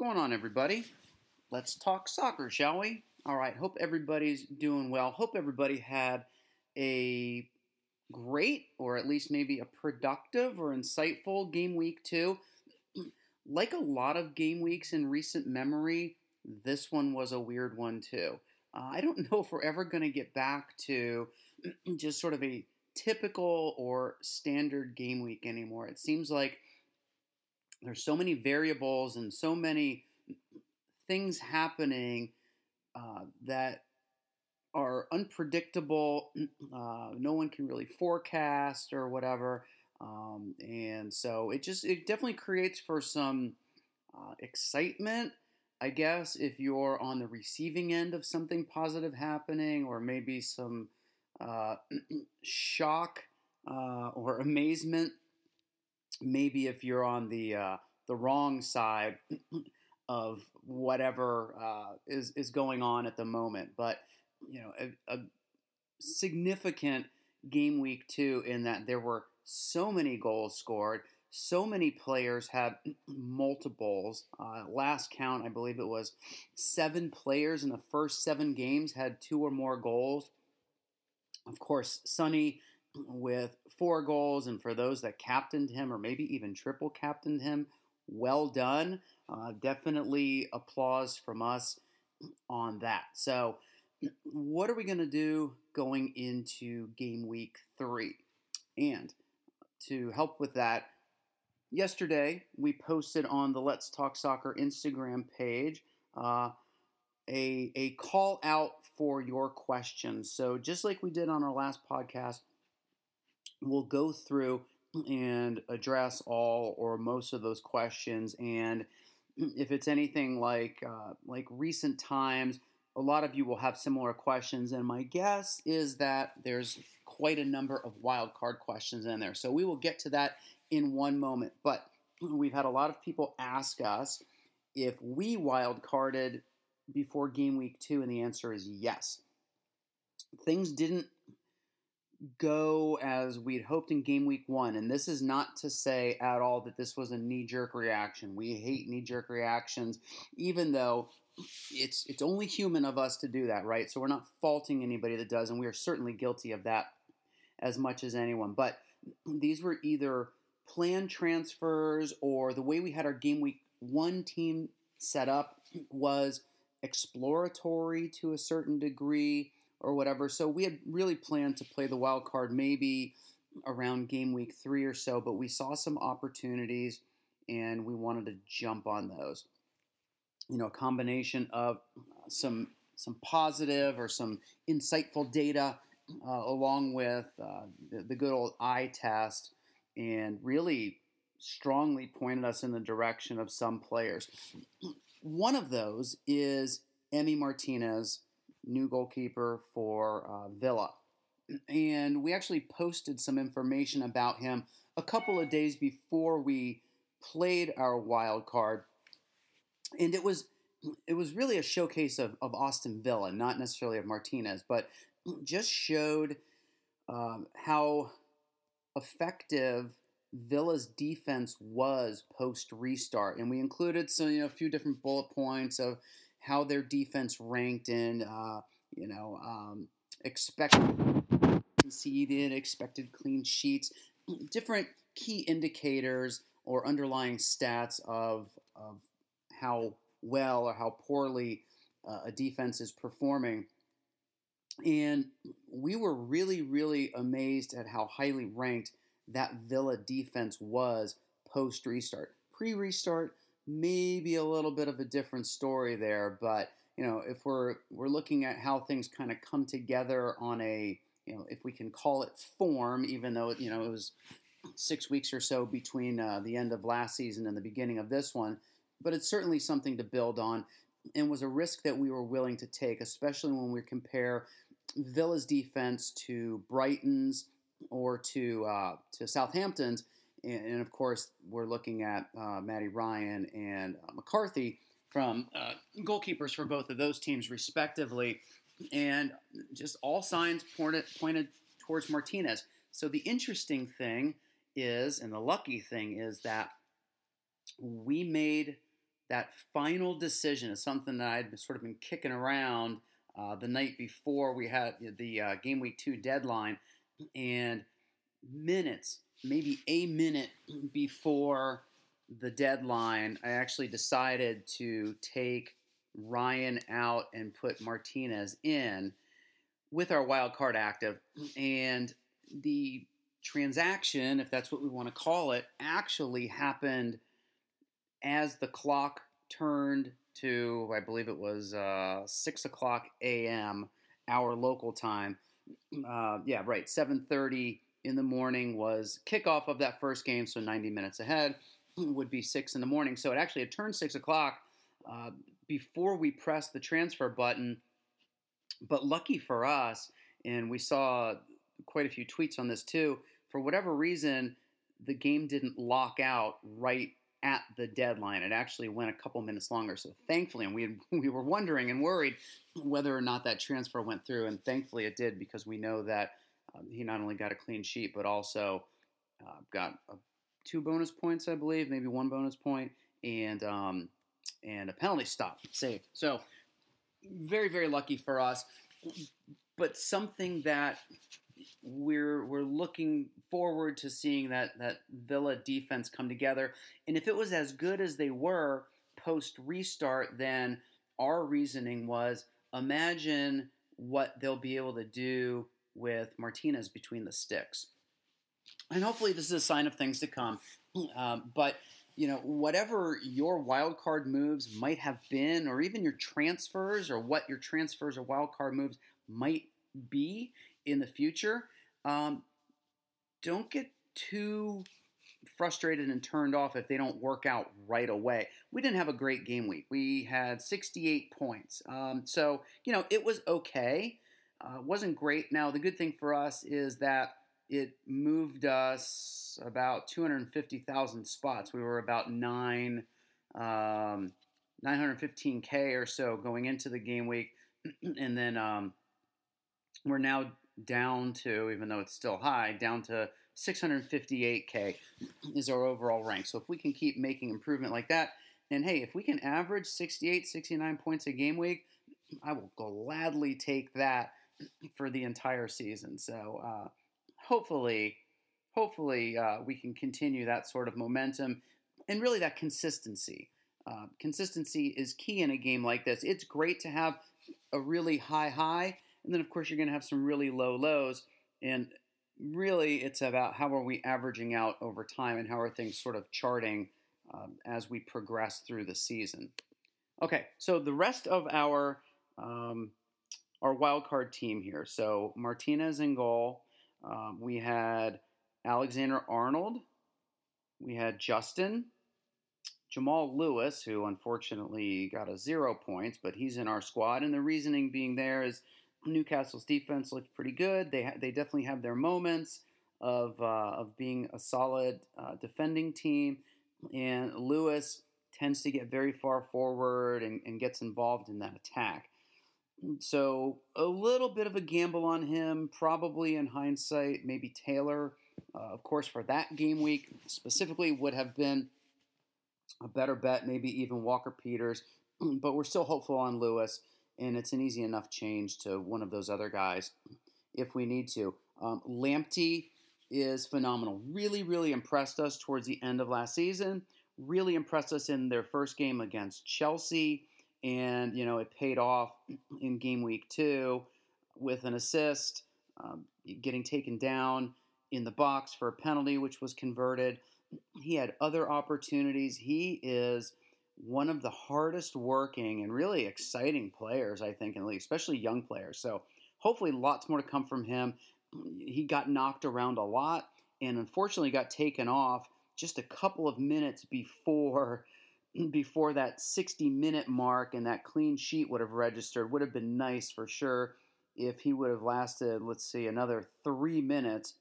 going on, everybody? Let's talk soccer, shall we? All right, hope everybody's doing well. Hope everybody had a great, or at least maybe a productive or insightful game week two. Like a lot of game weeks in recent memory, this one was a weird one too. Uh, I don't know if we're ever going to get back to just sort of a typical or standard game week anymore. It seems like there's so many variables and so many things happening uh, that are unpredictable. Uh, no one can really forecast or whatever, um, and so it just it definitely creates for some uh, excitement. I guess if you're on the receiving end of something positive happening, or maybe some uh, shock uh, or amazement maybe if you're on the uh, the wrong side of whatever uh, is is going on at the moment. But you know, a, a, significant game week two in that there were so many goals scored. So many players had multiples. Uh, last count, I believe it was seven players in the first seven games had two or more goals. Of course, Sonny with four goals, and for those that captained him or maybe even triple captained him, well done. Uh, definitely applause from us on that. So, what are we going to do going into game week three? And to help with that, yesterday we posted on the Let's Talk Soccer Instagram page uh, a, a call out for your questions. So, just like we did on our last podcast, we'll go through and address all or most of those questions. And if it's anything like uh, like recent times, a lot of you will have similar questions. And my guess is that there's quite a number of wild card questions in there. So we will get to that in one moment. But we've had a lot of people ask us if we wild carded before game week two, and the answer is yes. Things didn't go as we'd hoped in game week one. And this is not to say at all that this was a knee jerk reaction. We hate knee jerk reactions, even though it's it's only human of us to do that, right? So we're not faulting anybody that does, and we are certainly guilty of that as much as anyone. But these were either planned transfers or the way we had our game week one team set up was exploratory to a certain degree or whatever. So we had really planned to play the wild card maybe around game week three or so, but we saw some opportunities and we wanted to jump on those. You know, a combination of some some positive or some insightful data, uh, along with uh, the, the good old eye test, and really strongly pointed us in the direction of some players. One of those is Emi Martinez new goalkeeper for uh, Villa. And we actually posted some information about him a couple of days before we played our wild card. And it was it was really a showcase of, of Aston Villa, not necessarily of Martinez, but just showed um, how effective Villa's defense was post restart, and we included some, you know, a few different bullet points of how their defense ranked in, uh, you know, um, expected conceded, expected clean sheets, different key indicators or underlying stats of, of how well or how poorly uh, a defense is performing. And we were really, really amazed at how highly ranked that Villa defense was post restart. Pre restart, maybe a little bit of a different story there. But you know, if we're we're looking at how things kind of come together on a you know, if we can call it form, even though you know it was six weeks or so between uh, the end of last season and the beginning of this one, but it's certainly something to build on, and was a risk that we were willing to take, especially when we compare Villa's defense to Brighton's or to uh, to Southampton's and, and of course, we're looking at uh, Matty Ryan and uh, McCarthy from uh, goalkeepers for both of those teams, respectively. And just all signs pointed, pointed towards Martinez. So the interesting thing is, and the lucky thing is that we made that final decision is something that I'd sort of been kicking around uh, the night before we had the uh, game week two deadline, and minutes, maybe a minute before the deadline, I actually decided to take Ryan out and put Martinez in with our wild card active. And the transaction, if that's what we want to call it, actually happened as the clock turned to, I believe it was uh, 6 o'clock a.m., our local time. Uh, yeah, right, 7.30 in the morning was kickoff of that first game, so 90 minutes ahead would be 6 in the morning. So it actually had turned 6 o'clock uh, before we pressed the transfer button. But lucky for us, and we saw quite a few tweets on this too, for whatever reason, the game didn't lock out right at the deadline. It actually went a couple minutes longer. So thankfully, and we we were wondering and worried whether or not that transfer went through, and thankfully it did because we know that um, he not only got a clean sheet but also uh, got two bonus points, I believe, maybe one bonus point, and um, and a penalty stop save. So very very lucky for us, but something that we're we're looking forward to seeing that that Villa defense come together. And if it was as good as they were post restart, then our reasoning was imagine what they'll be able to do with Martinez between the sticks. And hopefully this is a sign of things to come. Um, but you know, whatever your wild card moves might have been, or even your transfers, or what your transfers or wild card moves might be in the future, um, don't get too frustrated and turned off if they don't work out right away. We didn't have a great game week. We had 68 points. Um, so, you know, it was okay. Uh, wasn't great. Now, the good thing for us is that it moved us about 250,000 spots. We were about nine, um, 915K or so going into the game week. and then um, we're now down to, even though it's still high, down to 658K is our overall rank. So if we can keep making improvement like that, and hey, if we can average 68, 69 points a game week, I will gladly take that for the entire season. So uh, hopefully, hopefully uh, we can continue that sort of momentum and really that consistency. Uh, consistency is key in a game like this. It's great to have a really high high and then, of course, you're going to have some really low lows. And really, it's about how are we averaging out over time and how are things sort of charting um, as we progress through the season. Okay, so the rest of our um, our wild card team here. So Martinez in goal. Um, we had Alexander Arnold. We had Justin. Jamal Lewis, who unfortunately got a zero points, but he's in our squad. And the reasoning being there is Newcastle's defense looked pretty good. They ha- they definitely have their moments of uh, of being a solid uh, defending team, and Lewis tends to get very far forward and, and gets involved in that attack. So a little bit of a gamble on him, probably in hindsight, maybe Taylor, uh, of course, for that game week specifically would have been a better bet, maybe even Walker Peters, but we're still hopeful on Lewis and it's an easy enough change to one of those other guys if we need to. Um, Lamptey is phenomenal. Really, really impressed us towards the end of last season. Really impressed us in their first game against Chelsea, and you know it paid off in game week two with an assist, um, getting taken down in the box for a penalty, which was converted. He had other opportunities. He is one of the hardest working and really exciting players, I think, in the league, especially young players. So hopefully lots more to come from him. He got knocked around a lot and unfortunately got taken off just a couple of minutes before before that 60 minute mark and that clean sheet would have registered would have been nice for sure if he would have lasted let's see another three minutes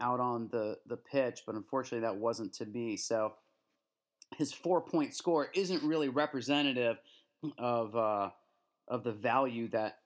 out on the the pitch but unfortunately that wasn't to be so his four point score isn't really representative of uh, of the value that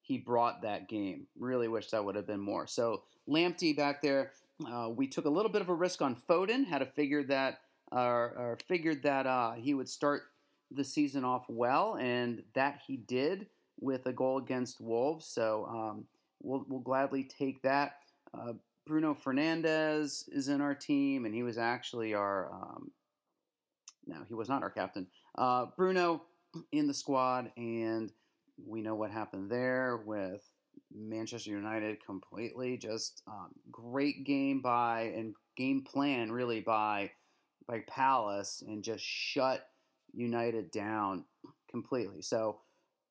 he brought that game. Really wish that would have been more. So Lamptey back there, uh, we took a little bit of a risk on Foden. Had to figure that, uh, or figured that uh, he would start the season off well, and that he did with a goal against Wolves. So um, we'll, we'll gladly take that. Uh, Bruno Fernandes is in our team, and he was actually our. Um, no, he was not our captain. Uh, Bruno in the squad, and we know what happened there with Manchester United completely. Just um, great game by and game plan really by by Palace, and just shut United down completely. So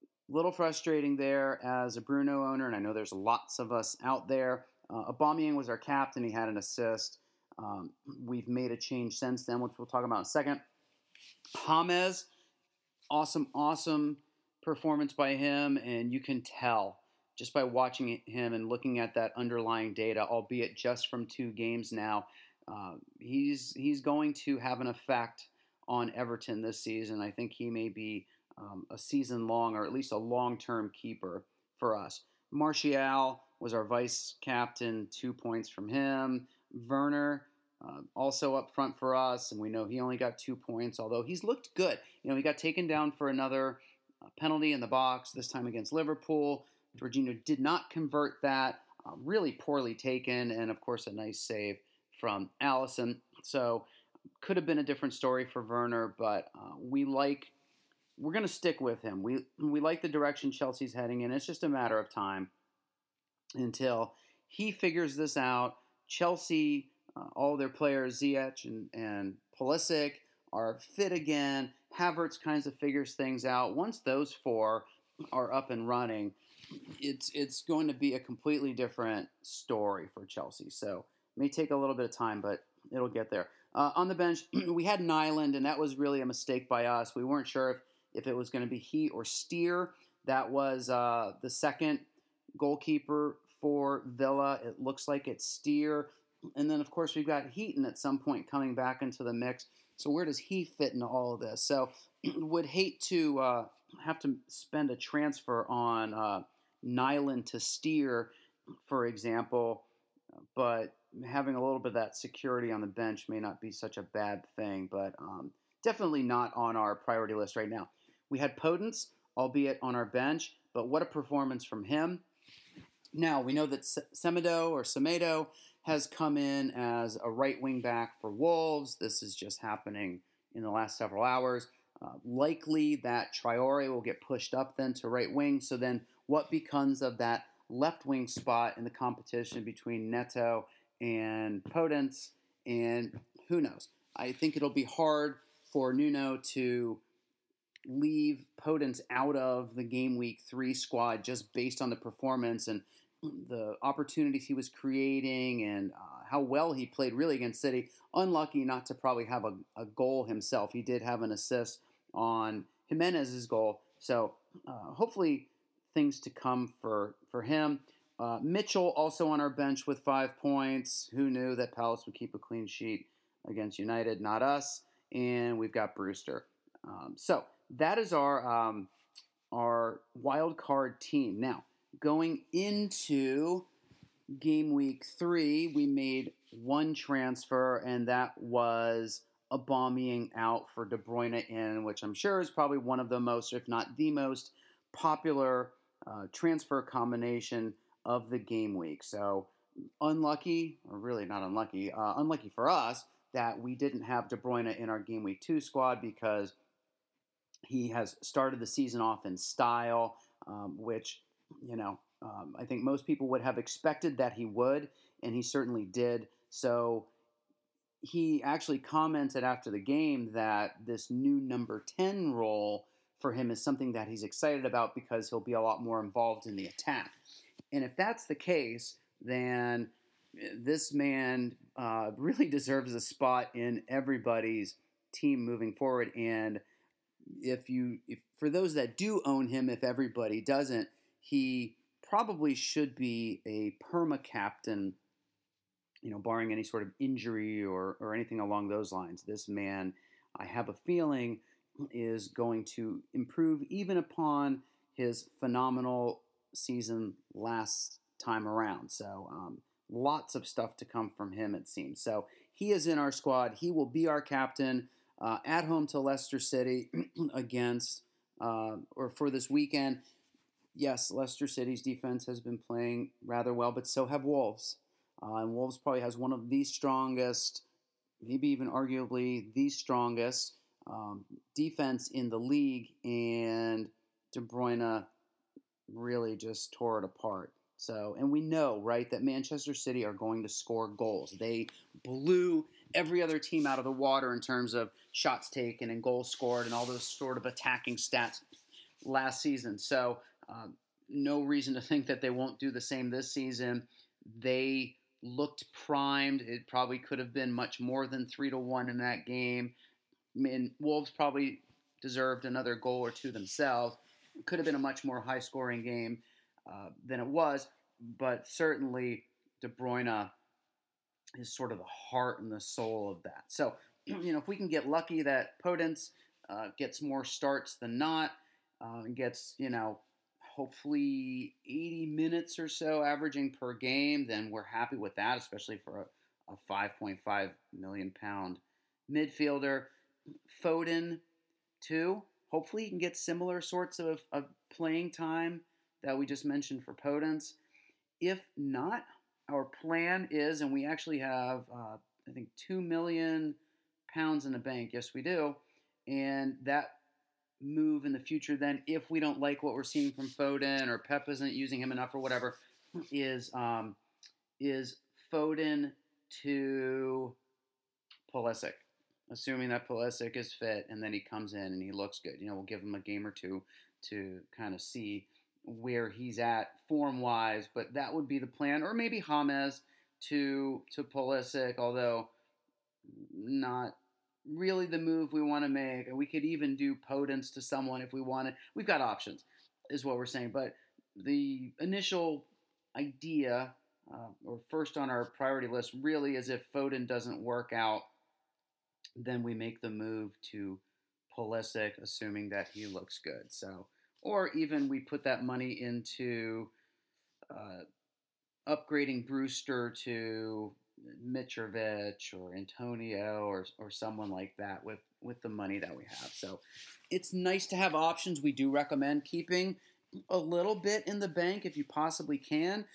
a little frustrating there as a Bruno owner, and I know there's lots of us out there. Uh, Aubameyang was our captain; he had an assist. Um, we've made a change since then, which we'll talk about in a second. James, awesome, awesome performance by him, and you can tell just by watching him and looking at that underlying data, albeit just from two games now, uh, he's he's going to have an effect on Everton this season. I think he may be um, a season long or at least a long term keeper for us. Martial was our vice captain, two points from him. Werner uh, also up front for us, and we know he only got two points, although he's looked good. You know, he got taken down for another uh, penalty in the box, this time against Liverpool. Jorginho did not convert that. Uh, really poorly taken, and of course, a nice save from Alisson. So, could have been a different story for Werner, but uh, we like. We're going to stick with him. We we like the direction Chelsea's heading in. It's just a matter of time until he figures this out. Chelsea, uh, all their players, Ziyech and, and Pulisic, are fit again. Havertz kinds of figures things out. Once those four are up and running, it's it's going to be a completely different story for Chelsea. So may take a little bit of time, but it'll get there. Uh, on the bench, we had Nyland, and that was really a mistake by us. We weren't sure if, if it was going to be he or Steer. That was uh, the second goalkeeper for Villa. It looks like it's Steer. And then, of course, we've got Heaton at some point coming back into the mix. So where does he fit into all of this? So would hate to uh, have to spend a transfer on uh, Nyland to Steer, for example, but having a little bit of that security on the bench may not be such a bad thing, but um, definitely not on our priority list right now. We had Podence, albeit on our bench, but what a performance from him. Now, we know that Semedo or Semedo has come in as a right wing back for Wolves. This is just happening in the last several hours. Uh, likely that Traore will get pushed up then to right wing. So then what becomes of that left wing spot in the competition between Neto and Podence? And who knows? I think it'll be hard for Nuno to leave Podence out of the game week three squad just based on the performance and the opportunities he was creating and uh, how well he played really against City. Unlucky not to probably have a, a, goal himself. He did have an assist on Jimenez's goal. So uh, hopefully things to come for, for him. Uh, Mitchell also on our bench with five points. Who knew that Palace would keep a clean sheet against United? Not us. And we've got Brewster. Um, so that is our um, our wild card team. Now going into game week three, we made one transfer, and that was Aubameyang out for De Bruyne in, which I'm sure is probably one of the most, if not the most, popular uh, transfer combination of the game week. So unlucky, or really not unlucky, uh, unlucky for us that we didn't have De Bruyne in our game week two squad because he has started the season off in style, um, which you know um, I think most people would have expected that he would, and he certainly did. So he actually commented after the game that this new number 10 role for him is something that he's excited about because he'll be a lot more involved in the attack. And if that's the case, then this man uh, really deserves a spot in everybody's team moving forward. And if you, if, for those that do own him, if everybody doesn't, he probably should be a perma captain you know, barring any sort of injury or, or anything along those lines, this man, I have a feeling, is going to improve even upon his phenomenal season last time around. So, um, lots of stuff to come from him, it seems. So, he is in our squad. He will be our captain. uh, at home to Leicester City against, uh, or for this weekend. Yes, Leicester City's defense has been playing rather well, but so have Wolves. Uh, and Wolves probably has one of the strongest, maybe even arguably the strongest um, defense in the league, and De Bruyne really just tore it apart. So, and we know, right, that Manchester City are going to score goals. They blew every other team out of the water in terms of shots taken and goals scored and all those sort of attacking stats last season. So, um, no reason to think that they won't do the same this season. They looked primed. It probably could have been much more than three to one in that game. I mean, Wolves probably deserved another goal or two themselves. Could have been a much more high scoring game uh, than it was, but certainly De Bruyne is sort of the heart and the soul of that. So, you know, if we can get lucky that Podence uh, gets more starts than not, uh, and gets, you know, hopefully 80 minutes or so averaging per game, then we're happy with that, especially for a, a 5.5 million pound midfielder. Foden, too. Hopefully, he can get similar sorts of, of playing time that we just mentioned for Podence. If not, our plan is, and we actually have, uh, I think, 2 million pounds in the bank. Yes, we do. And that move in the future, then, if we don't like what we're seeing from Foden or Pep isn't using him enough or whatever, is um, is Foden to Pulisic assuming that Pulisic is fit and then he comes in and he looks good. You know, we'll give him a game or two to kind of see where he's at form wise, but that would be the plan. Or maybe James to to Pulisic, although not really the move we want to make. We could even do Podence to someone if we wanted. We've got options, is what we're saying. But the initial idea, uh, or first on our priority list, really is if Foden doesn't work out then we make the move to Pulisic, assuming that he looks good. So, or even we put that money into uh, upgrading Brewster to Mitrovic or Antonio or, or someone like that with, with the money that we have. So it's nice to have options. We do recommend keeping a little bit in the bank if you possibly can.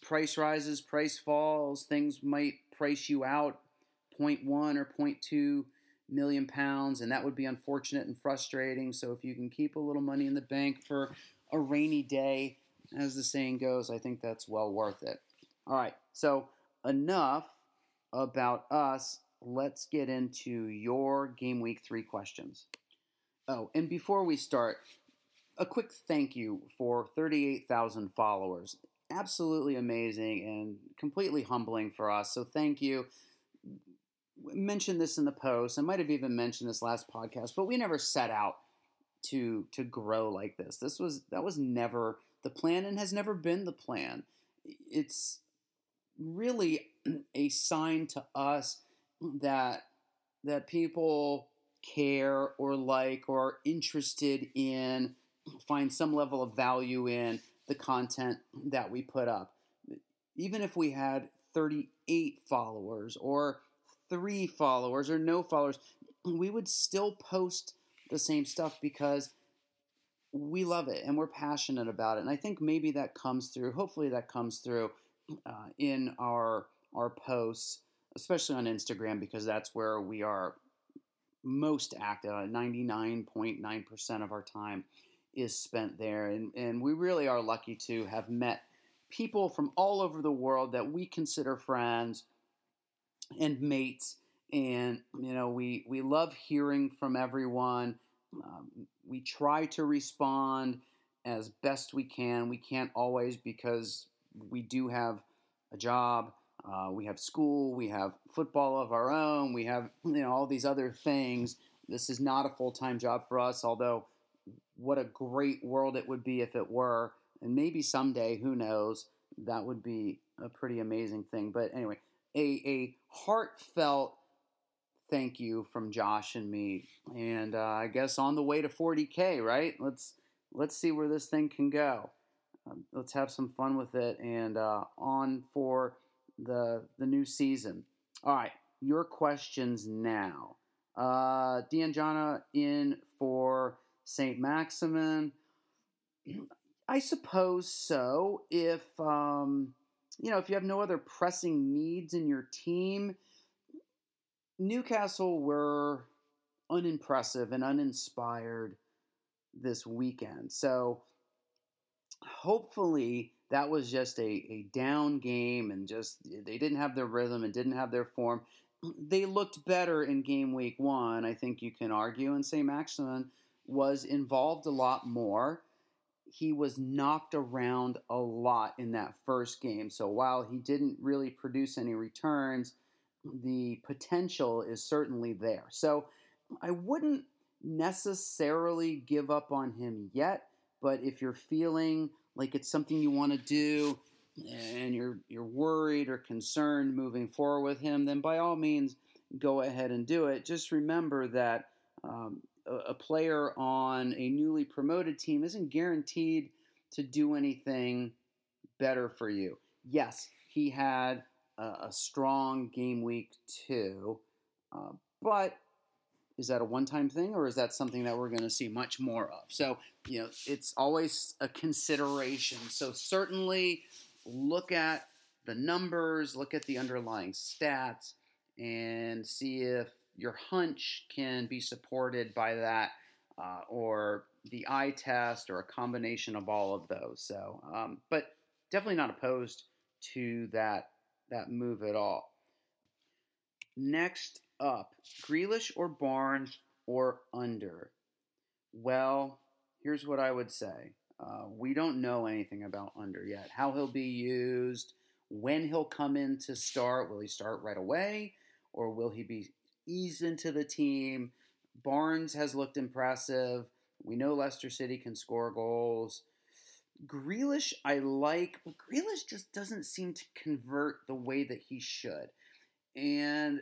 Price rises, price falls, things might price you out 0.1 or 0.2 million pounds, and that would be unfortunate and frustrating. So if you can keep a little money in the bank for a rainy day, as the saying goes, I think that's well worth it. All right, so enough about us. Let's get into your game week three questions. Oh, and before we start, a quick thank you for 38,000 followers. Absolutely amazing and completely humbling for us. So thank you mentioned this in the post. I might have even mentioned this last podcast, but we never set out to to grow like this. This was that was never the plan and has never been the plan. It's really a sign to us that that people care or like or are interested in find some level of value in the content that we put up. Even if we had 38 followers or three followers or no followers, we would still post the same stuff because we love it and we're passionate about it. And I think maybe that comes through. Hopefully, that comes through uh, in our our posts, especially on Instagram, because that's where we are most active. Ninety nine point nine percent of our time is spent there, and and we really are lucky to have met people from all over the world that we consider friends and mates. And you know, we we love hearing from everyone. Um, we try to respond as best we can. We can't always because we do have a job. Uh, we have school. We have football of our own. We have you know all these other things. This is not a full time job for us. Although, what a great world it would be if it were. And maybe someday, who knows? That would be a pretty amazing thing. But anyway, a, a heartfelt thank you from Josh and me. And uh, I guess on the way to 40k, right? Let's let's see where this thing can go. Um, let's have some fun with it and uh, on for the the new season. All right, your questions now. Uh, Diangana in for St. Maximin. I suppose so. If um, you know, if you have no other pressing needs in your team, Newcastle were unimpressive and uninspired this weekend. So hopefully that was just a, a down game and just they didn't have their rhythm and didn't have their form. They looked better in game week one, I think you can argue, and St. Maximin was involved a lot more. He was knocked around a lot in that first game. So while he didn't really produce any returns, the potential is certainly there. So I wouldn't necessarily give up on him yet, but if you're feeling like it's something you want to do and you're you're worried or concerned moving forward with him, then by all means go ahead and do it. Just remember that um, a, player on a newly promoted team isn't guaranteed to do anything better for you. Yes, he had a, a strong game week two, uh, but is that a one-time thing or is that something that we're going to see much more of so you know it's always a consideration so certainly look at the numbers look at the underlying stats and see if your hunch can be supported by that uh, or the eye test or a combination of all of those so um, but definitely not opposed to that that move at all next up Grealish or Barnes or Ünder? Well, here's what I would say. Uh, we don't know anything about Ünder yet. How he'll be used, when he'll come in to start. Will he start right away or will he be eased into the team? Barnes has looked impressive. We know Leicester City can score goals. Grealish, I like, but Grealish just doesn't seem to convert the way that he should. And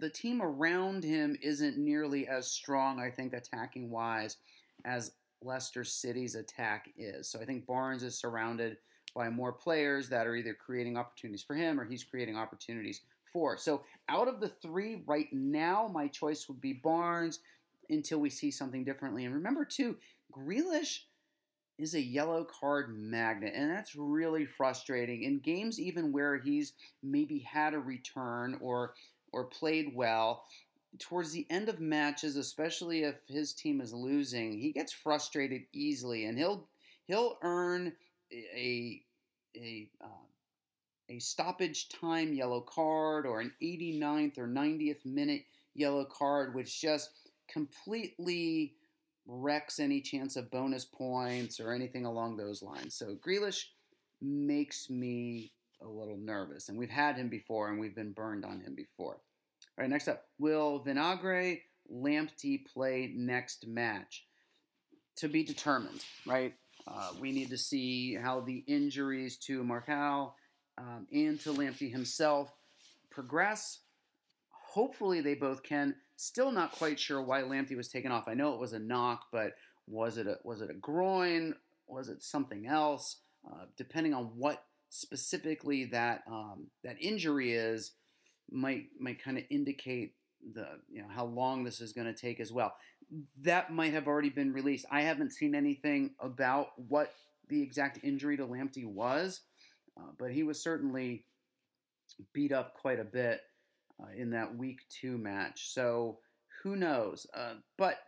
the team around him isn't nearly as strong, I think, attacking wise, as Leicester City's attack is. So I think Barnes is surrounded by more players that are either creating opportunities for him or he's creating opportunities for. So out of the three right now, my choice would be Barnes until we see something differently. And remember, too, Grealish is a yellow card magnet, and that's really frustrating. In games, even where he's maybe had a return or or played well, towards the end of matches, especially if his team is losing, he gets frustrated easily, and he'll he'll earn a a uh, a stoppage time yellow card or an 89th or 90th minute yellow card, which just completely wrecks any chance of bonus points or anything along those lines. So Grealish makes me a little nervous. And we've had him before and we've been burned on him before. All right, next up. Will Vinagre Lamptey play next match? To be determined, right? Uh, we need to see how the injuries to Marçal um, and to Lamptey himself progress. Hopefully, they both can. Still not quite sure why Lamptey was taken off. I know it was a knock, but was it a, was it a groin? Was it something else? Uh, depending on what specifically that um, that injury is might might kind of indicate the you know how long this is going to take as well. That might have already been released. I haven't seen anything about what the exact injury to Lamptey was, uh, but he was certainly beat up quite a bit uh, in that week two match. So who knows? Uh, but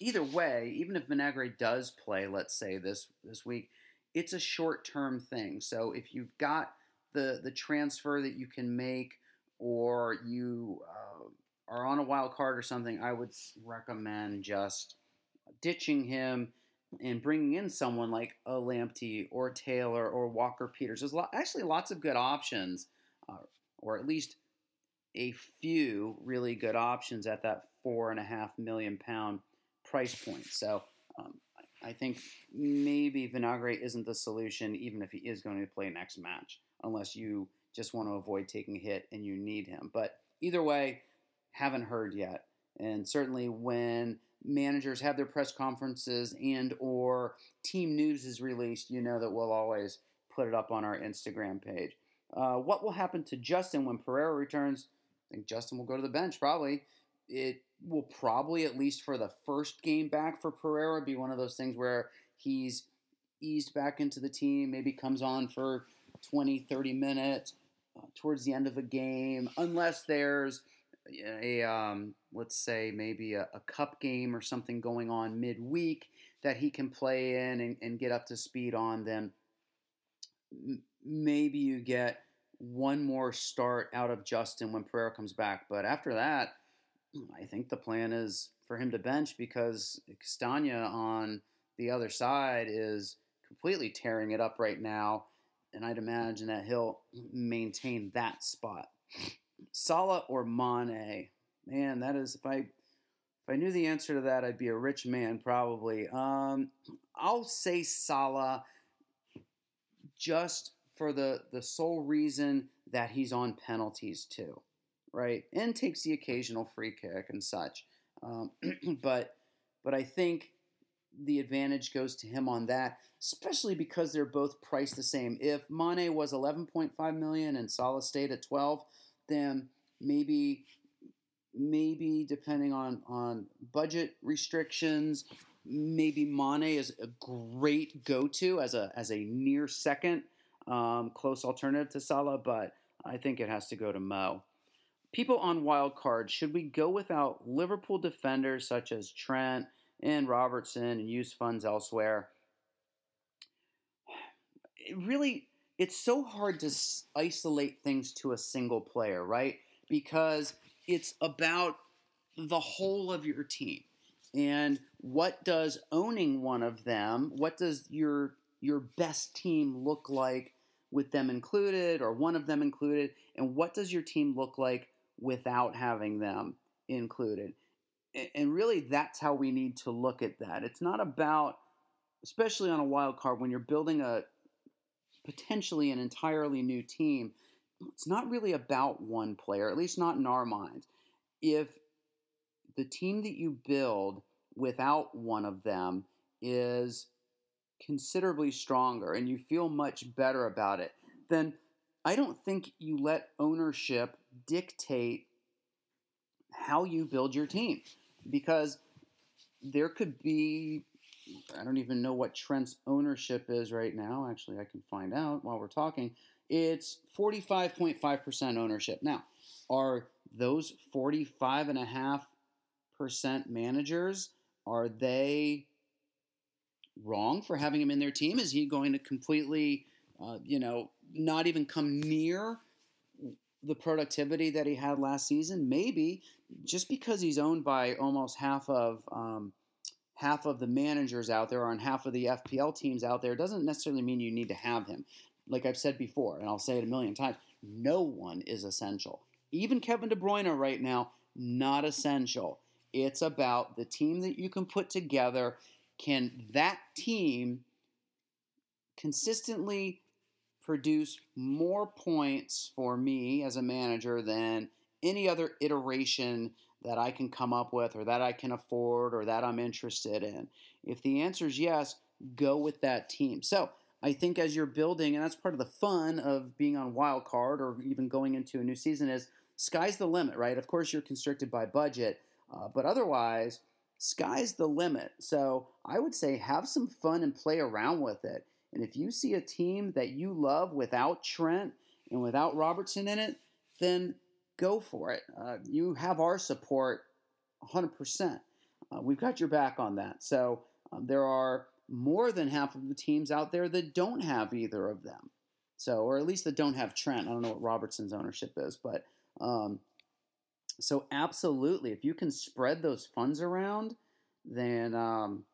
either way, even if Vinagre does play, let's say this this week, it's a short term thing. So if you've got the the transfer that you can make, or you uh, are on a wild card or something, I would recommend just ditching him and bringing in someone like a Lamptey or Taylor or Walker Peters. There's actually lots of good options, uh, or at least a few really good options at that four and a half million pound price point. So um, I think maybe Vinagre isn't the solution, even if he is going to play next match, unless you just want to avoid taking a hit and you need him. But either way, haven't heard yet. And certainly when managers have their press conferences and or team news is released, you know that we'll always put it up on our Instagram page. Uh, what will happen to Justin when Pereira returns? I think Justin will go to the bench probably. it will probably, at least for the first game back for Pereira, be one of those things where he's eased back into the team, maybe comes on for 20, 30 minutes uh, towards the end of a game, unless there's a, um, let's say, maybe a, a, cup game or something going on midweek that he can play in and, and get up to speed on, then maybe you get one more start out of Justin when Pereira comes back. But after that, I think the plan is for him to bench because Castagna on the other side is completely tearing it up right now. And I'd imagine that he'll maintain that spot. Salah or Mane? Man, that is if I if I knew the answer to that, I'd be a rich man probably. Um, I'll say Salah just for the the sole reason that he's on penalties too right? And takes the occasional free kick and such. Um, but but I think the advantage goes to him on that, especially because they're both priced the same. If Mane was 11.5 million and Salah stayed at 12, then maybe maybe depending on on budget restrictions, maybe Mane is a great go-to as a as a near second um, close alternative to Salah, but I think it has to go to Mo. People on wild card, should we go without Liverpool defenders such as Trent and Robertson and use funds elsewhere? It really, it's so hard to isolate things to a single player, right? Because it's about the whole of your team. And what does owning one of them, what does your your best team look like with them included or one of them included? And what does your team look like without having them included. And really, that's how we need to look at that. It's not about, especially on a wild card, when you're building a potentially an entirely new team, it's not really about one player, at least not in our minds. If the team that you build without one of them is considerably stronger and you feel much better about it, then I don't think you let ownership dictate how you build your team because there could be I don't even know what Trent's ownership is right now. Actually, I can find out while we're talking. It's 45.5% ownership. Now, are those 45.5% managers, are they wrong for having him in their team? Is he going to completely, uh, you know, not even come near the productivity that he had last season? Maybe just because he's owned by almost half of um, half of the managers out there or on half of the FPL teams out there doesn't necessarily mean you need to have him. Like I've said before, and I'll say it a million times, no one is essential. Even Kevin De Bruyne right now, not essential. It's about the team that you can put together. Can that team consistently produce more points for me as a manager than any other iteration that I can come up with or that I can afford or that I'm interested in? If the answer is yes, go with that team. So I think as you're building, and that's part of the fun of being on wild card or even going into a new season, is sky's the limit, right? Of course, you're constricted by budget, uh, but otherwise, sky's the limit. So I would say have some fun and play around with it. And if you see a team that you love without Trent and without Robertson in it, then go for it. Uh, you have our support 100%. Uh, we've got your back on that. So um, there are more than half of the teams out there that don't have either of them. So, or at least that don't have Trent. I don't know what Robertson's ownership is, but um, so absolutely, if you can spread those funds around, then um,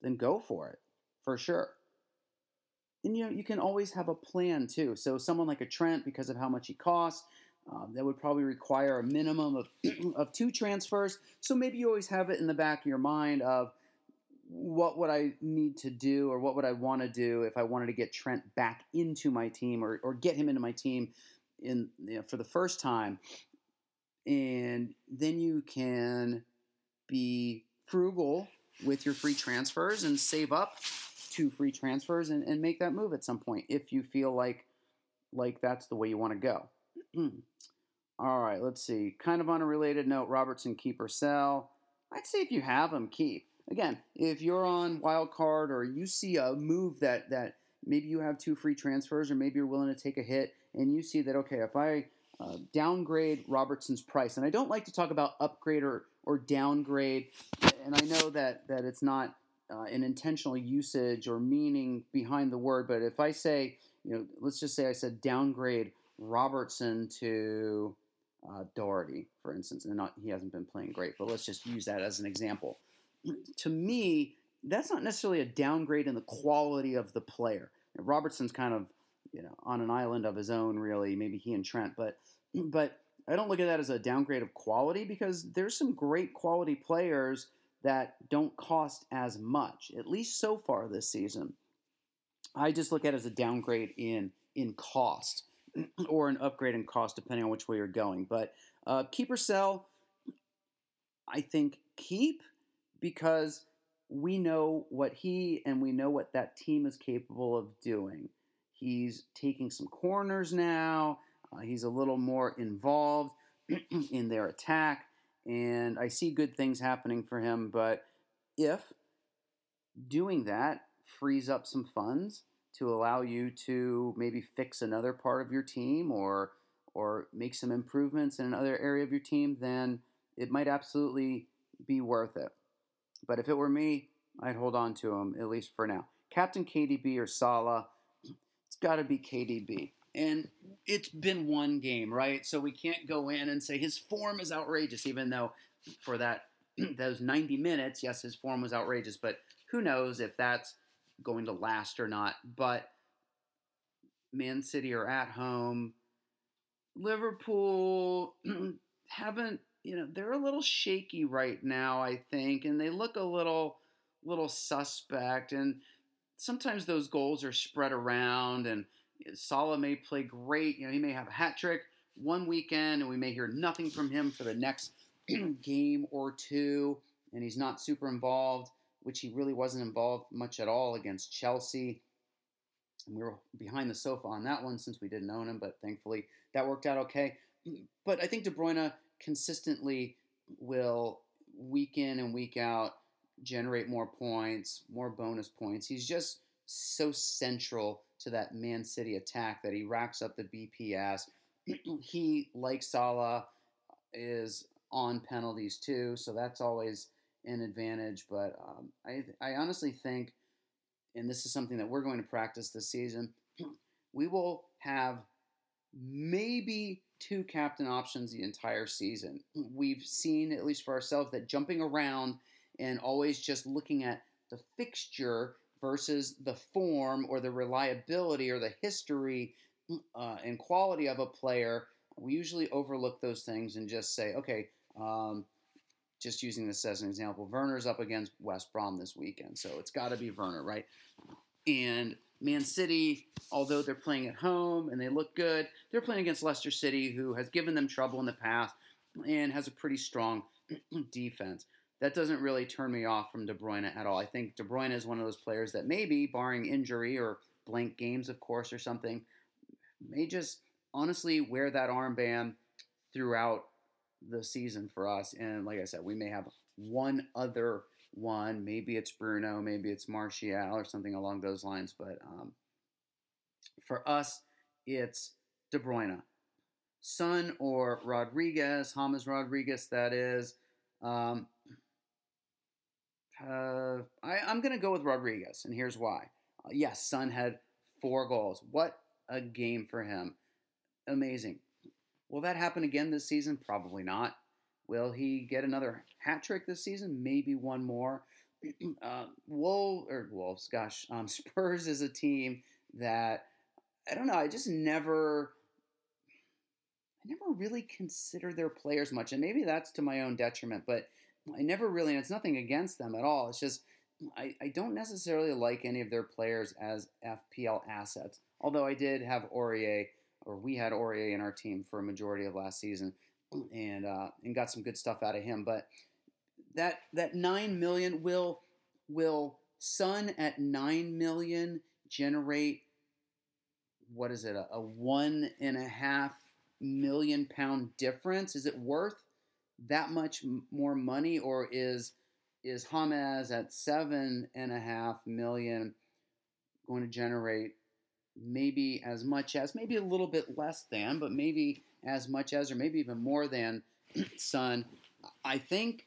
then go for it for sure and you know you can always have a plan too. So someone like a Trent, because of how much he costs, um, that would probably require a minimum of of two transfers. So maybe you always have it in the back of your mind of what would I need to do or what would I want to do if I wanted to get Trent back into my team or, or get him into my team in you know, for the first time. And then you can be frugal with your free transfers and save up two free transfers and, and make that move at some point if you feel like like that's the way you want to go. All right, let's see. Kind of on a related note, Robertson keep or sell. I'd say if you have him, keep. Again, if you're on wild card or you see a move that that maybe you have two free transfers or maybe you're willing to take a hit and you see that okay, if I uh, downgrade Robertson's price, and I don't like to talk about upgrade or or downgrade, and I know that that it's not uh, an intentional usage or meaning behind the word, but if I say, you know, let's just say I said downgrade Robertson to uh, Doherty, for instance, and not he hasn't been playing great, but let's just use that as an example. To me, that's not necessarily a downgrade in the quality of the player. Robertson's kind of you know on an island of his own, really. Maybe he and Trent, but but I don't look at that as a downgrade of quality because there's some great quality players that don't cost as much, at least so far this season. I just look at it as a downgrade in in cost or an upgrade in cost, depending on which way you're going. But uh, keep or sell, I think keep because we know what he and we know what that team is capable of doing. He's taking some corners now. Uh, he's a little more involved in their attack, and I see good things happening for him. But if doing that frees up some funds to allow you to maybe fix another part of your team or or make some improvements in another area of your team, then it might absolutely be worth it. But if it were me, I'd hold on to him at least for now. Captain KDB or Salah, it's got to be KDB. And it's been one game, right? So we can't go in and say his form is outrageous, even though for that those 90 minutes, yes, his form was outrageous, but who knows if that's going to last or not. But Man City are at home. Liverpool haven't, you know, they're a little shaky right now, I think, and they look a little little suspect and sometimes those goals are spread around and Salah may play great, you know, he may have a hat trick one weekend and we may hear nothing from him for the next game or two and he's not super involved which he really wasn't involved much at all against Chelsea. And we were behind the sofa on that one since we didn't own him, but thankfully that worked out okay. But I think De Bruyne consistently will week in and week out generate more points, more bonus points. He's just so central to that Man City attack that he racks up the BPS. he, like Salah, is on penalties too, so that's always an advantage. But um, I, I honestly think, and this is something that we're going to practice this season, we will have maybe two captain options the entire season. We've seen, at least for ourselves, that jumping around and always just looking at the fixture versus the form or the reliability or the history uh, and quality of a player, we usually overlook those things and just say, okay, um, just using this as an example, Werner's up against West Brom this weekend, so it's got to be Werner, right? And Man City, although they're playing at home and they look good, they're playing against Leicester City, who has given them trouble in the past and has a pretty strong defense. That doesn't really turn me off from De Bruyne at all. I think De Bruyne is one of those players that maybe, barring injury or blank games, of course, or something, may just honestly wear that armband throughout the season for us. And like I said, we may have one other one. Maybe it's Bruno, maybe it's Martial or something along those lines. But um, for us, it's De Bruyne. Son or Rodriguez, James Rodriguez, that is. Um, uh, I, am going to go with Rodriguez, and here's why. Uh, yes, Son had four goals. What a game for him. Amazing. Will that happen again this season? Probably not. Will he get another hat trick this season? Maybe one more. uh, Wolves or Wolves, gosh, um, Spurs is a team that I don't know. I just never, I never really consider their players much, and maybe that's to my own detriment. But I never really, and it's nothing against them at all. It's just I, I don't necessarily like any of their players as FPL assets. Although I did have Aurier or we had Aurier in our team for a majority of last season, and uh, and got some good stuff out of him. But that that nine million will will Son at nine million generate what is it a, a one and a half million pound difference? Is it worth that much more money, or is is James at seven and a half million going to generate maybe as much as, maybe a little bit less than, but maybe as much as, or maybe even more than Son? I think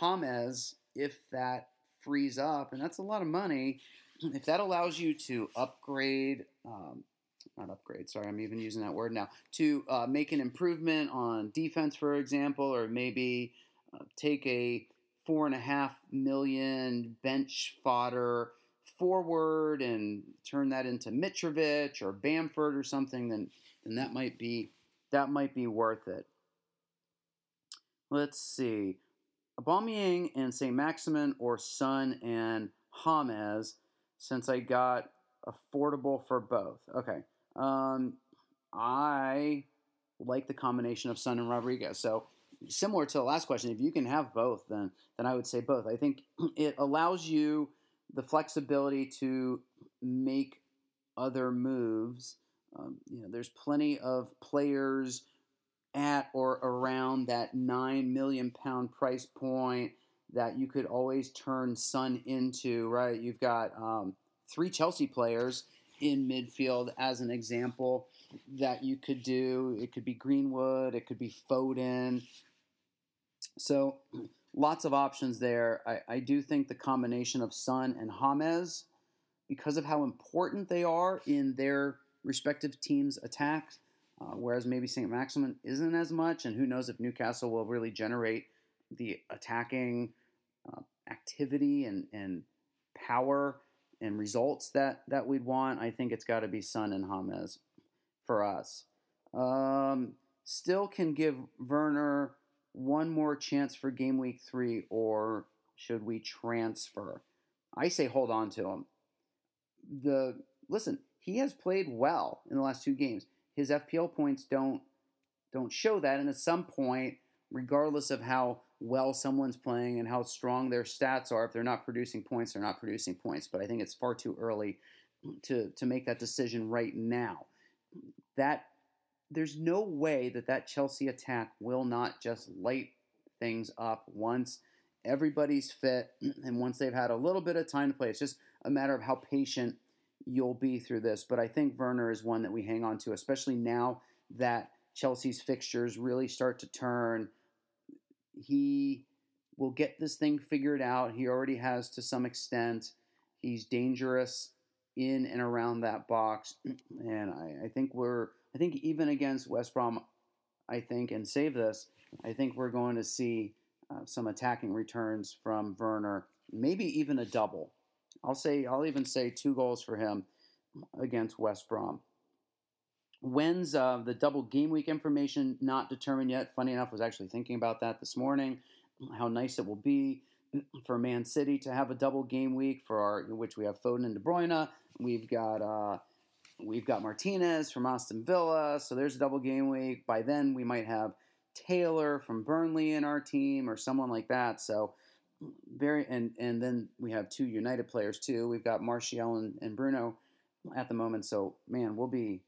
James, if that frees up, and that's a lot of money, if that allows you to upgrade, um, not upgrade, sorry, I'm even using that word now, to uh, make an improvement on defense, for example, or maybe uh, take a four and a half million bench fodder forward and turn that into Mitrovic or Bamford or something, then then that might be that might be worth it. Let's see. Aubameyang and St. Maximin or Son and James since I got affordable for both. Okay. Um, I like the combination of Son and Rodriguez. So similar to the last question, if you can have both, then then I would say both. I think it allows you the flexibility to make other moves. Um, you know, there's plenty of players at or around that nine million pound price point that you could always turn Son into, right? You've got um, three Chelsea players in midfield as an example that you could do. It could be Greenwood, it could be Foden. So lots of options there. I, I do think the combination of Son and James, because of how important they are in their respective teams' attack, uh, whereas maybe St. Maximin isn't as much, and who knows if Newcastle will really generate the attacking uh, activity and, and power and results that, that we'd want. I think it's got to be Son and James for us. Um, still can give Werner one more chance for game week three, or should we transfer? I say hold on to him. The listen, he has played well in the last two games his FPL points don't don't show that. And at some point, regardless of how well someone's playing and how strong their stats are, if they're not producing points, they're not producing points. But I think it's far too early to to make that decision right now. That there's no way that that Chelsea attack will not just light things up once everybody's fit and once they've had a little bit of time to play. It's just a matter of how patient you'll be through this. But I think Werner is one that we hang on to, especially now that Chelsea's fixtures really start to turn. He will get this thing figured out. He already has to some extent. He's dangerous in and around that box. And I, I think we're, I think even against West Brom, I think, and save this, I think we're going to see uh, some attacking returns from Werner, maybe even a double. I'll say I'll even say two goals for him against West Brom. When's uh, the double game week information not determined yet? Funny enough, was actually thinking about that this morning. How nice it will be for Man City to have a double game week for our, which we have Foden and De Bruyne. We've got uh, we've got Martinez from Aston Villa, so there's a double game week. By then, we might have Taylor from Burnley in our team or someone like that. So very and and then we have two United players too. We've got Martial and, and Bruno at the moment. So man, we'll be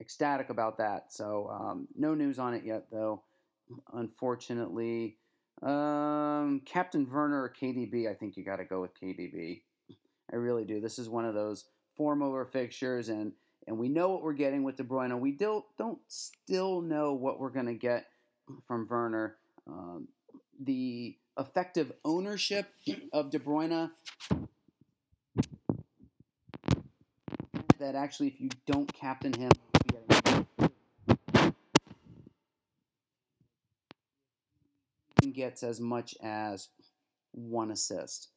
ecstatic about that. So um, no news on it yet though, unfortunately. Um, Captain Werner or KDB? I think you got to go with KDB. I really do. This is one of those form over fixtures, and and we know what we're getting with De Bruyne. We don't don't still know what we're going to get from Werner. Um, the effective ownership of De Bruyne. That actually, if you don't captain him, gets as much as one assist.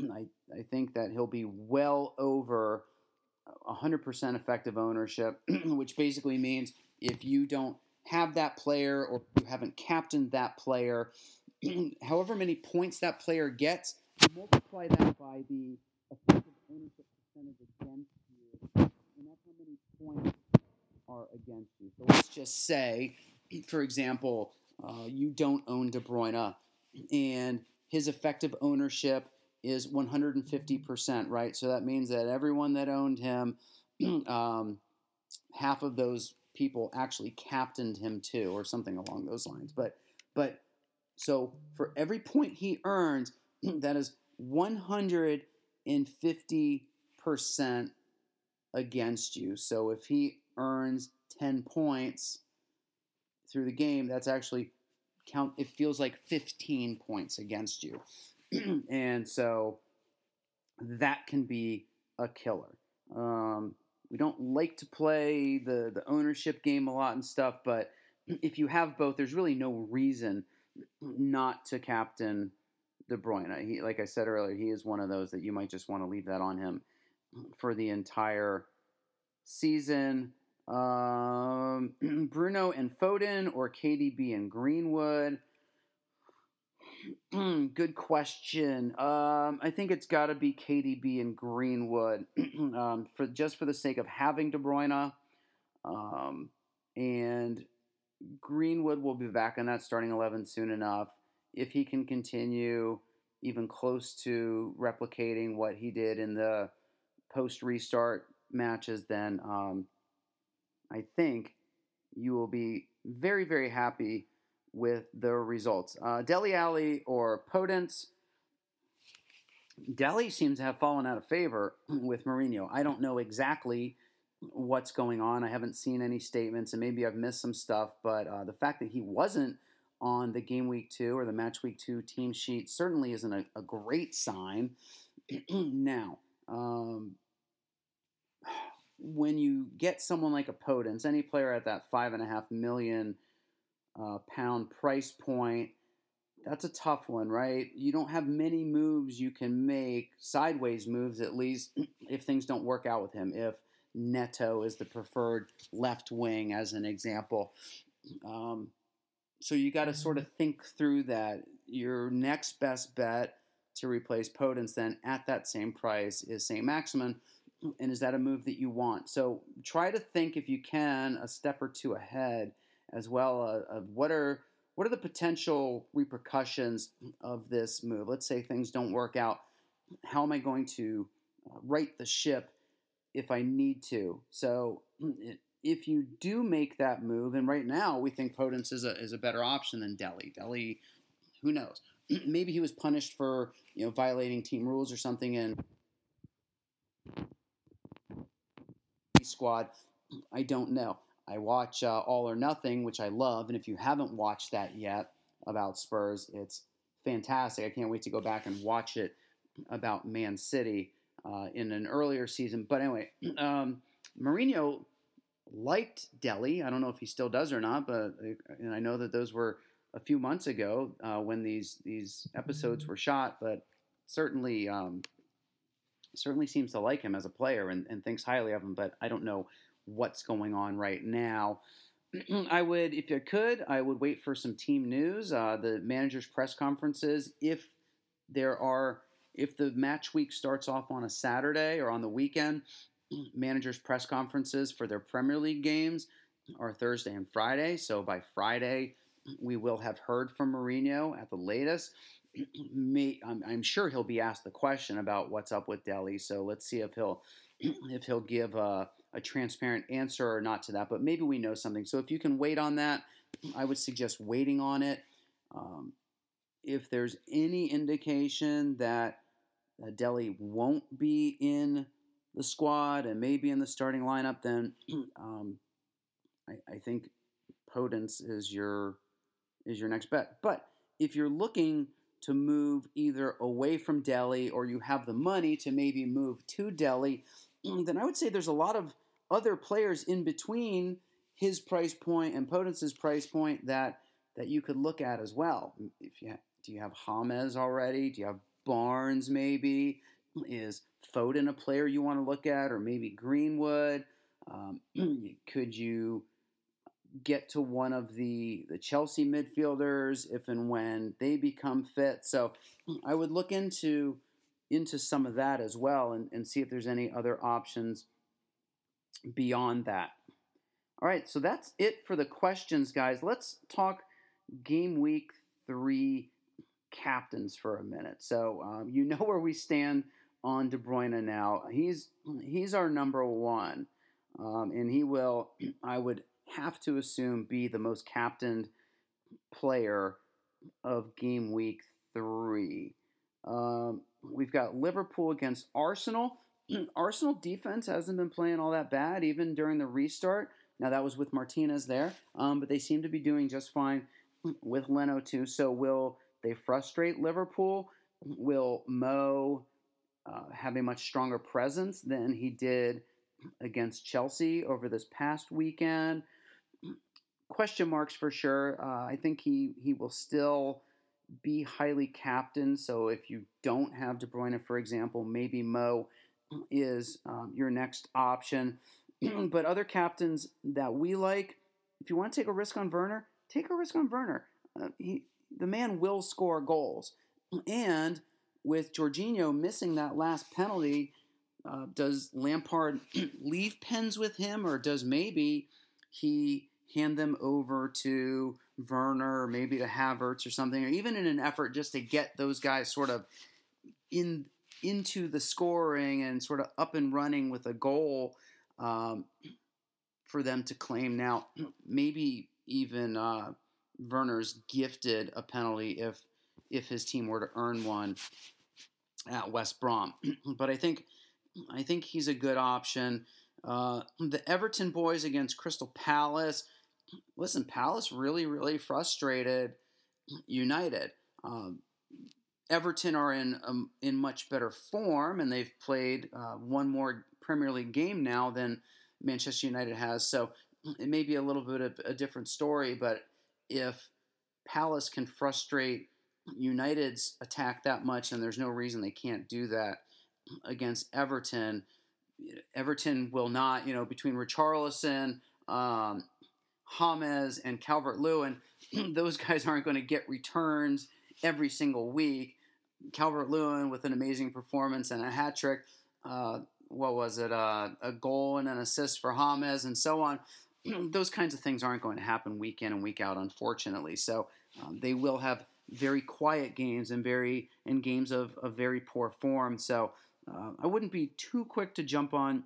I, I think that he'll be well over 100% effective ownership, which basically means if you don't have that player or you haven't captained that player, however many points that player gets, multiply that by the effective ownership percentage against you, and that's how many points are against you. So let's just say, for example, uh, you don't own De Bruyne, and his effective ownership is 150%, right? So that means that everyone that owned him, um, half of those people actually captained him too, or something along those lines. But but so for every point he earns, that is 150 percent against you. So if he earns 10 points through the game, that's actually count it feels like 15 points against you. and so that can be a killer. Um, we don't like to play the, the ownership game a lot and stuff, but if you have both, there's really no reason not to captain De Bruyne. He, like I said earlier, he is one of those that you might just want to leave that on him for the entire season. Um, Bruno and Foden or KDB and Greenwood. Good question. Um, I think it's got to be KDB and Greenwood um, for just for the sake of having De Bruyne, um, and Greenwood will be back in that starting eleven soon enough if he can continue even close to replicating what he did in the post restart matches. Then um, I think you will be very very happy with the results. Uh, Dele Alli or Podence. Dele seems to have fallen out of favor with Mourinho. I don't know exactly what's going on. I haven't seen any statements, and maybe I've missed some stuff. But uh, the fact that he wasn't on the game week two or the match week two team sheet certainly isn't a, a great sign. now, um, when you get someone like a Podence, any player at that five and a half million uh, pound price point. That's a tough one, right? You don't have many moves you can make, sideways moves at least, if things don't work out with him. If Neto is the preferred left wing, as an example. Um, so you got to sort of think through that. Your next best bet to replace Podence then at that same price is St. Maximin. And is that a move that you want? So try to think, if you can, a step or two ahead as well uh, of what are what are the potential repercussions of this move? Let's say things don't work out. How am I going to uh, right the ship if I need to? So if you do make that move, and right now we think Podence is a, is a better option than Dele. Dele, who knows? Maybe he was punished for you know violating team rules or something and squad. I don't know. I watch uh, All or Nothing, which I love, and if you haven't watched that yet about Spurs, it's fantastic. I can't wait to go back and watch it about Man City uh, in an earlier season. But anyway, um, Mourinho liked Dele. I don't know if he still does or not, but and I know that those were a few months ago uh, when these these episodes were shot. But certainly, um, certainly seems to like him as a player and, and thinks highly of him. But I don't know what's going on right now. I would, if you could, I would wait for some team news, uh, the managers' press conferences. If there are, if the match week starts off on a Saturday or on the weekend, managers' press conferences for their Premier League games are Thursday and Friday. So by Friday, we will have heard from Mourinho at the latest. I'm, I'm sure he'll be asked the question about what's up with Dele. So let's see if he'll if he'll give a, a transparent answer or not to that, but maybe we know something. So if you can wait on that, I would suggest waiting on it. Um, if there's any indication that uh, Dele won't be in the squad and maybe in the starting lineup, then um, I, I, think Podence is your is your next bet. But if you're looking to move either away from Dele or you have the money to maybe move to Dele, then I would say there's a lot of other players in between his price point and Podence's price point that that you could look at as well. If you do you have James already? Do you have Barnes maybe? Is Foden a player you want to look at, or maybe Greenwood? Um, could you get to one of the the Chelsea midfielders if and when they become fit? So I would look into into some of that as well and, and see if there's any other options beyond that. All right, so that's it for the questions, guys. Let's talk game week three captains for a minute. So um, you know where we stand on De Bruyne now. He's he's our number one, um, and he will. I would have to assume, be the most captained player of game week three. Um, we've got Liverpool against Arsenal. Arsenal defense hasn't been playing all that bad, even during the restart. Now, that was with Martinez there, um, but they seem to be doing just fine with Leno, too. So, will they frustrate Liverpool? Will Mo uh, have a much stronger presence than he did against Chelsea over this past weekend? Question marks for sure. Uh, I think he, he will still be highly captained. So if you don't have De Bruyne, for example, maybe Mo is um, your next option. but other captains that we like, if you want to take a risk on Werner, take a risk on Werner. Uh, he, the man will score goals. And with Jorginho missing that last penalty, uh, does Lampard leave pens with him, or does maybe he hand them over to Werner maybe to Havertz or something, or even in an effort just to get those guys sort of in into the scoring and sort of up and running with a goal um, for them to claim. Now, maybe even uh, Werner's gifted a penalty if if his team were to earn one at West Brom, but I think I think he's a good option. Uh, the Everton boys against Crystal Palace. Listen, Palace really, really frustrated United. Um, Everton are in um, in much better form, and they've played uh, one more Premier League game now than Manchester United has. So it may be a little bit of a different story, but if Palace can frustrate United's attack that much, and there's no reason they can't do that against Everton. Everton will not, you know, between Richarlison, um, James, and Calvert Lewin, those guys aren't going to get returns every single week. Calvert Lewin with an amazing performance and a hat trick. Uh, what was it? Uh, a goal and an assist for James, and so on. those kinds of things aren't going to happen week in and week out, unfortunately. So um, they will have very quiet games and very and games of, of very poor form. So uh, I wouldn't be too quick to jump on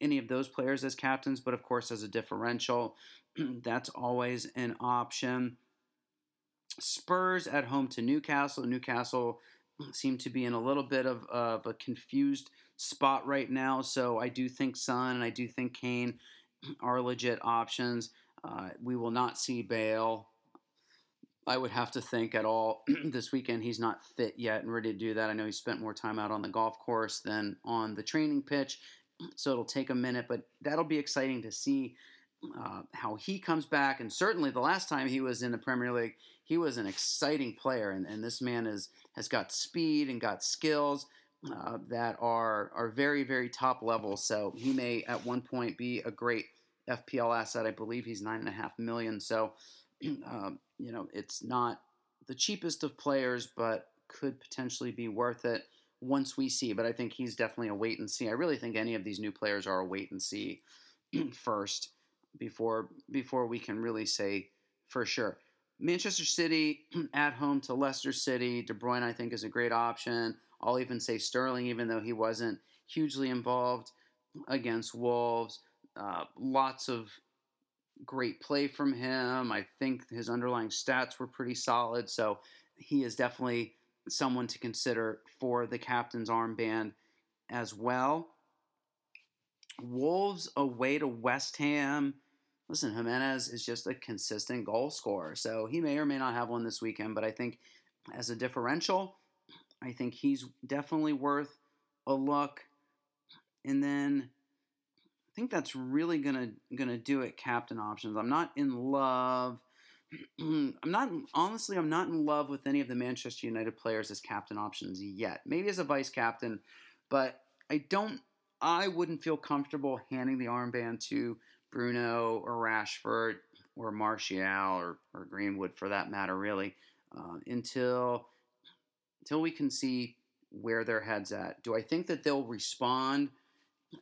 any of those players as captains, but of course, as a differential, that's always an option. Spurs at home to Newcastle. Newcastle seem to be in a little bit of, of a confused spot right now, so I do think Son and I do think Kane are legit options. Uh, we will not see Bale I would have to think at all this weekend he's not fit yet and ready to do that. I know he spent more time out on the golf course than on the training pitch, so it'll take a minute, but that'll be exciting to see uh, how he comes back. And certainly the last time he was in the Premier League, he was an exciting player, and, and this man is has got speed and got skills. Uh, that are are very very top level. So he may at one point be a great FPL asset. I believe he's nine and a half million. So um, you know, it's not the cheapest of players, but could potentially be worth it once we see. But I think he's definitely a wait and see. I really think any of these new players are a wait and see first before before we can really say for sure. Manchester City at home to Leicester City. De Bruyne, I think, is a great option. I'll even say Sterling, even though he wasn't hugely involved against Wolves. Uh, lots of great play from him. I think his underlying stats were pretty solid. So he is definitely someone to consider for the captain's armband as well. Wolves away to West Ham. Listen, Jimenez is just a consistent goal scorer. So he may or may not have one this weekend, but I think as a differential, I think he's definitely worth a look. And then I think that's really gonna gonna do it. Captain options. I'm not in love. I'm not honestly. I'm not in love with any of the Manchester United players as captain options yet. Maybe as a vice captain, but I don't. I wouldn't feel comfortable handing the armband to Bruno or Rashford or Martial or, or Greenwood for that matter, really, uh, until until we can see where their heads at. Do I think that they'll respond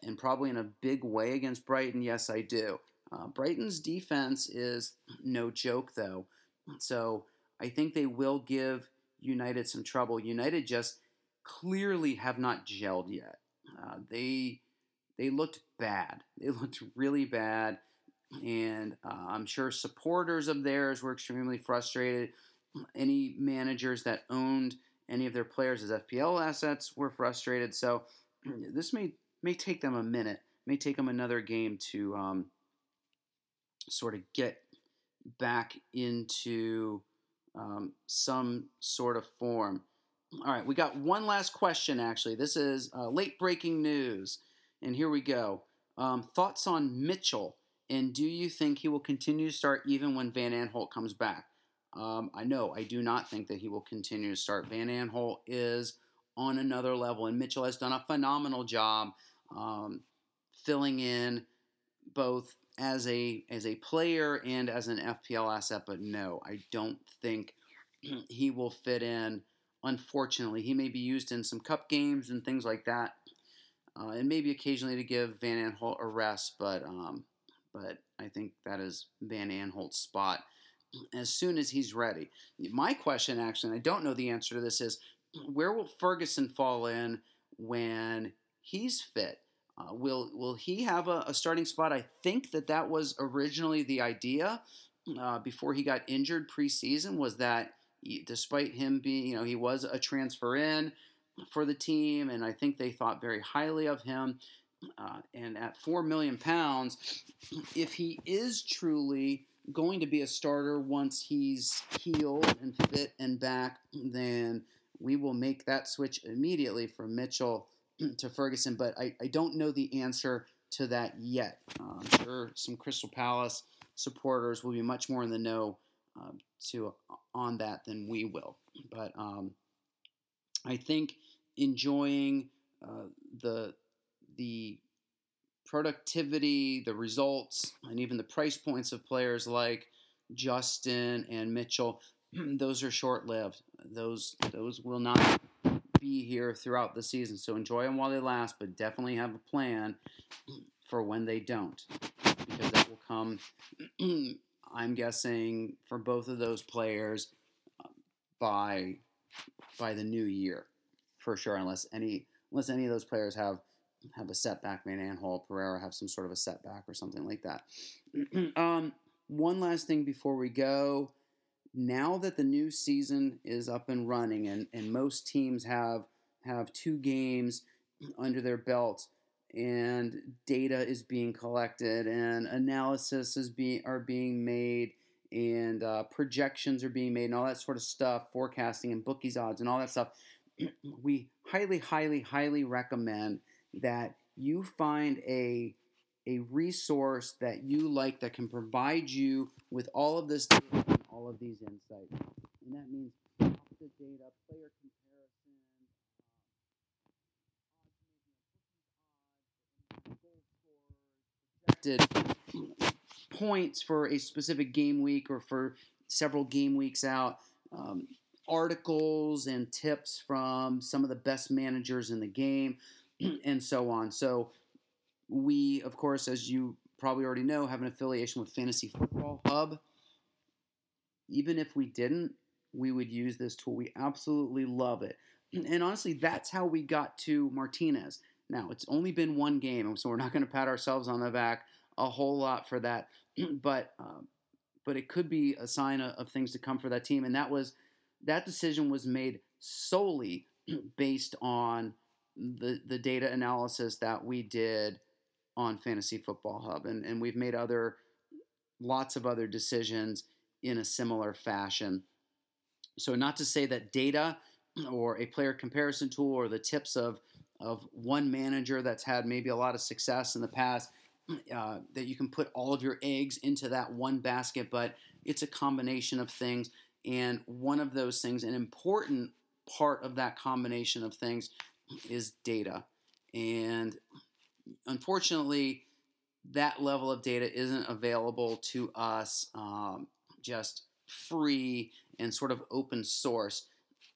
and probably in a big way against Brighton? Yes, I do. Uh, Brighton's defense is no joke, though. So I think they will give United some trouble. United just clearly have not gelled yet. Uh, they they looked bad. They looked really bad. and uh, I'm sure supporters of theirs were extremely frustrated. Any managers that owned any of their players as FPL assets were frustrated. So this may may take them a minute, may take them another game to um, sort of get back into um, some sort of form. All right, we got one last question. Actually, this is uh, late breaking news, and here we go. Um, thoughts on Mitchell, and do you think he will continue to start even when Van Aanholt comes back? Um, I know I do not think that he will continue to start. Van Aanholt is on another level, and Mitchell has done a phenomenal job um, filling in both as a as a player and as an FPL asset. But no, I don't think he will fit in. Unfortunately, he may be used in some cup games and things like that, uh, and maybe occasionally to give Van Aanholt a rest. But um, but I think that is Van Aanholt's spot as soon as he's ready. My question, actually, and I don't know the answer to this, is where will Ferguson fall in when he's fit? Uh, will will he have a, a, starting spot? I think that that was originally the idea uh, before he got injured preseason. Was that despite him being, you know, he was a transfer in for the team, and I think they thought very highly of him. Uh, and at four million pounds, if he is truly going to be a starter once he's healed and fit and back, then we will make that switch immediately from Mitchell to Ferguson. But I, I don't know the answer to that yet. Uh, I'm sure some Crystal Palace supporters will be much more in the know uh, to on that than we will. But um, I think enjoying uh, the the productivity, the results, and even the price points of players like Justin and Mitchell, those are short lived. Those those will not be here throughout the season. So enjoy them while they last, but definitely have a plan for when they don't, because that will come. I'm guessing for both of those players uh, by by the new year, for sure. Unless any unless any of those players have have a setback, Van Aanholt, Pereira have some sort of a setback or something like that. um, one last thing before we go. Now that the new season is up and running, and, and most teams have have two games under their belt, and data is being collected, and analysis is being are being made, and uh, projections are being made, and all that sort of stuff, forecasting and bookies odds and all that stuff. we highly, highly, highly recommend that you find a a resource that you like that can provide you with all of this data and all of these insights. And that means the data, player comparison, projected points for a specific game week or for several game weeks out, um, articles and tips from some of the best managers in the game. and so on. So we, of course, as you probably already know, have an affiliation with Fantasy Football Hub. Even if we didn't, we would use this tool. We absolutely love it. And honestly, that's how we got to Martinez. Now, it's only been one game, so we're not going to pat ourselves on the back a whole lot for that. but um, but it could be a sign of, of things to come for that team. And that was that decision was made solely based on the the data analysis that we did on Fantasy Football Hub, and and we've made other lots of other decisions in a similar fashion. So not to say that data or a player comparison tool or the tips of of one manager that's had maybe a lot of success in the past uh, that you can put all of your eggs into that one basket, but it's a combination of things. And one of those things, an important part of that combination of things, is data. And unfortunately, that level of data isn't available to us um, just free and sort of open source.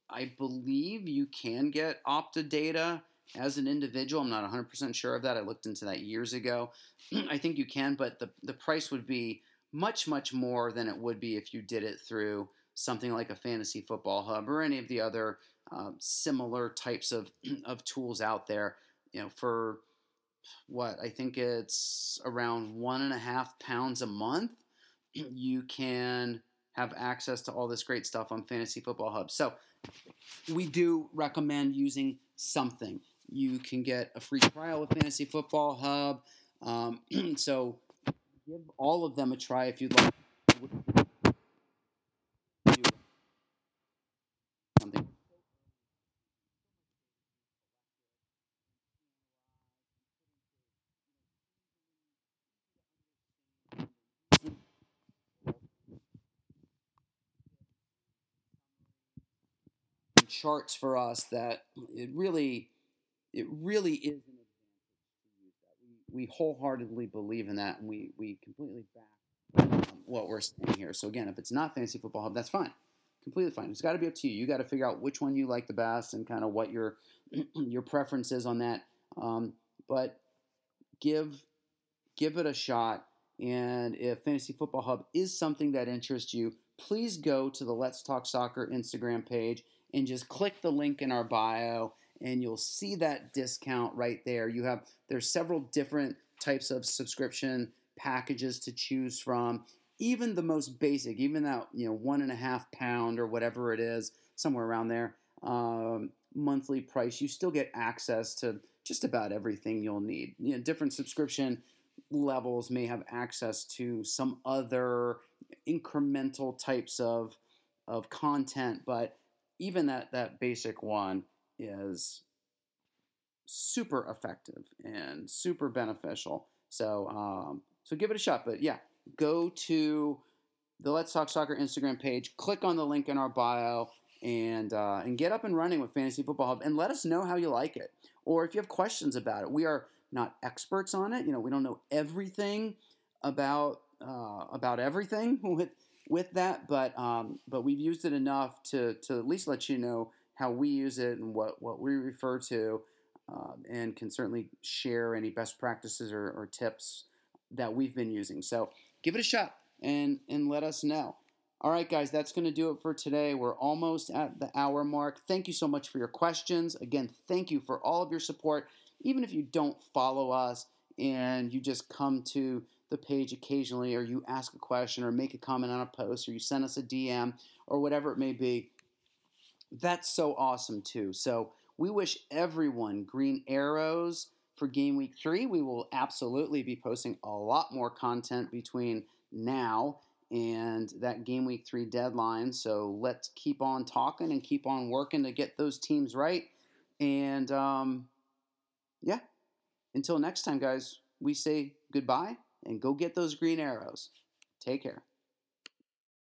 I believe you can get Opta data as an individual. I'm not 100% sure of that. I looked into that years ago. I think you can, but the, the price would be much, much more than it would be if you did it through something like a fantasy football hub or any of the other um, similar types of, of tools out there. You know, for what I think it's around one and a half pounds a month, you can have access to all this great stuff on Fantasy Football Hub. So we do recommend using something. You can get a free trial with Fantasy Football Hub. Um, so give all of them a try if you'd like. Charts for us that it really it really is an advantage we wholeheartedly believe in that and we, we completely back um, what we're saying here. So again, if it's not Fantasy Football Hub, that's fine. Completely fine. It's got to be up to you. You got to figure out which one you like the best and kind of what your your preference is on that. Um, but give give it a shot. And if Fantasy Football Hub is something that interests you, please go to the Let's Talk Soccer Instagram page and just click the link in our bio and you'll see that discount right there. You have there's several different types of subscription packages to choose from. Even the most basic, even that you know one and a half pound or whatever it is, somewhere around there, um, monthly price, you still get access to just about everything you'll need. You know, different subscription levels may have access to some other incremental types of of content, but even that that basic one is super effective and super beneficial. So um, so give it a shot. But yeah, go to the Let's Talk Soccer Instagram page, click on the link in our bio, and uh, and get up and running with Fantasy Football Hub, and let us know how you like it, or if you have questions about it. We are not experts on it. You know, we don't know everything about uh, about everything with with that, but um, but we've used it enough to to at least let you know how we use it and what what we refer to, uh, and can certainly share any best practices or, or tips that we've been using. So give it a shot and and let us know. All right, guys, that's going to do it for today. We're almost at the hour mark. Thank you so much for your questions. Again, thank you for all of your support. Even if you don't follow us and you just come to the page occasionally, or you ask a question, or make a comment on a post, or you send us a DM, or whatever it may be, that's so awesome too. So we wish everyone green arrows for game week three. We will absolutely be posting a lot more content between now and that game week three deadline. So let's keep on talking and keep on working to get those teams right. And um, yeah, until next time, guys, we say goodbye and go get those green arrows. Take care.